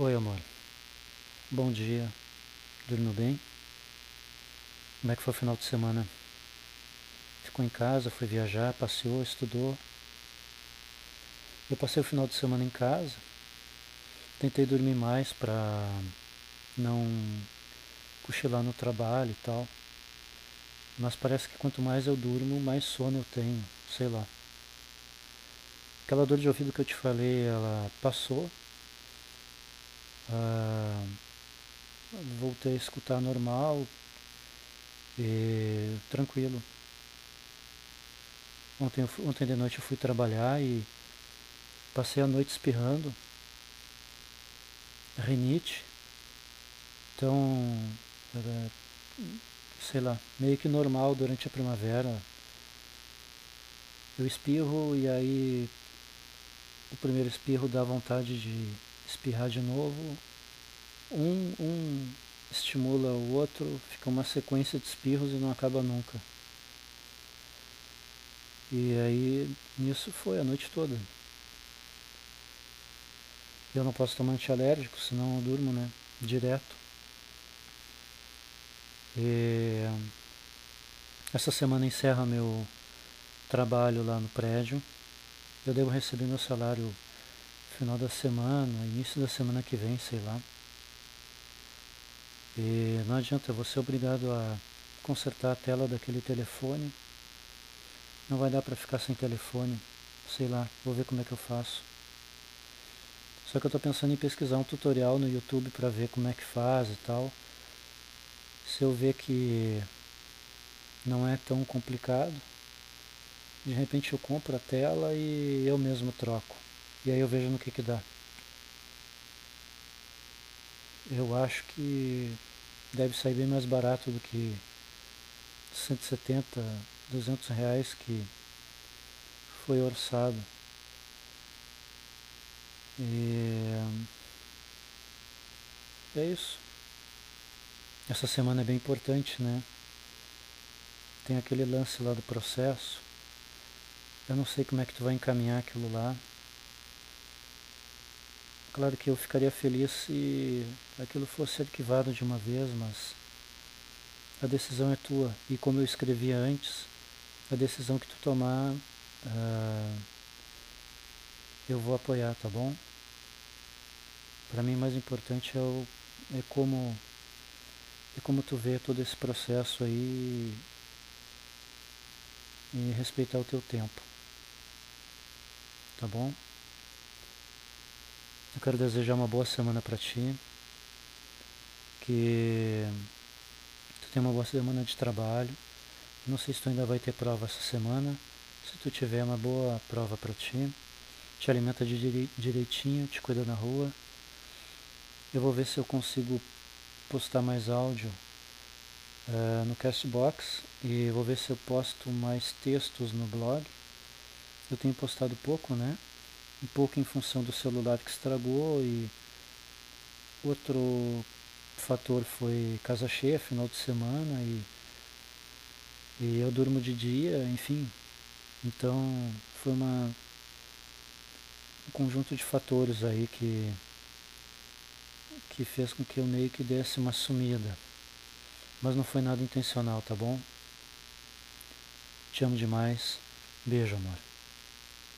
Oi, amor. Bom dia. Dormiu bem? Como é que foi o final de semana? Ficou em casa, foi viajar, passeou, estudou? Eu passei o final de semana em casa. Tentei dormir mais para não cochilar no trabalho e tal. Mas parece que quanto mais eu durmo, mais sono eu tenho, sei lá. Aquela dor de ouvido que eu te falei, ela passou, ah, voltei a escutar normal e tranquilo. Ontem, ontem de noite eu fui trabalhar e passei a noite espirrando. Rinite. Então, era, sei lá, meio que normal durante a primavera. Eu espirro e aí o primeiro espirro dá vontade de espirrar de novo, um, um estimula o outro, fica uma sequência de espirros e não acaba nunca. E aí nisso foi a noite toda. Eu não posso tomar antialérgico, senão eu durmo, né? Direto. E essa semana encerra meu trabalho lá no prédio. Eu devo receber meu salário final da semana, início da semana que vem, sei lá. E não adianta, você é obrigado a consertar a tela daquele telefone. Não vai dar para ficar sem telefone. Sei lá, vou ver como é que eu faço. Só que eu estou pensando em pesquisar um tutorial no YouTube para ver como é que faz e tal. Se eu ver que não é tão complicado, de repente eu compro a tela e eu mesmo troco. E aí eu vejo no que que dá. Eu acho que deve sair bem mais barato do que 170, 200 reais que foi orçado. E é isso. Essa semana é bem importante, né? Tem aquele lance lá do processo. Eu não sei como é que tu vai encaminhar aquilo lá. Claro que eu ficaria feliz se aquilo fosse arquivado de uma vez, mas a decisão é tua. E como eu escrevi antes, a decisão que tu tomar, uh, eu vou apoiar, tá bom? Para mim, mais importante é, o, é como é como tu vê todo esse processo aí e respeitar o teu tempo. Tá bom? Eu quero desejar uma boa semana para ti. Que tu tenha uma boa semana de trabalho. Não sei se tu ainda vai ter prova essa semana. Se tu tiver uma boa prova para ti, te alimenta de direitinho, te cuida na rua. Eu vou ver se eu consigo postar mais áudio uh, no Castbox e vou ver se eu posto mais textos no blog. Eu tenho postado pouco, né? Um pouco em função do celular que estragou e outro fator foi casa cheia, final de semana e, e eu durmo de dia, enfim. Então foi uma um conjunto de fatores aí que que fez com que eu meio que desse uma sumida. Mas não foi nada intencional, tá bom? Te amo demais. Beijo, amor.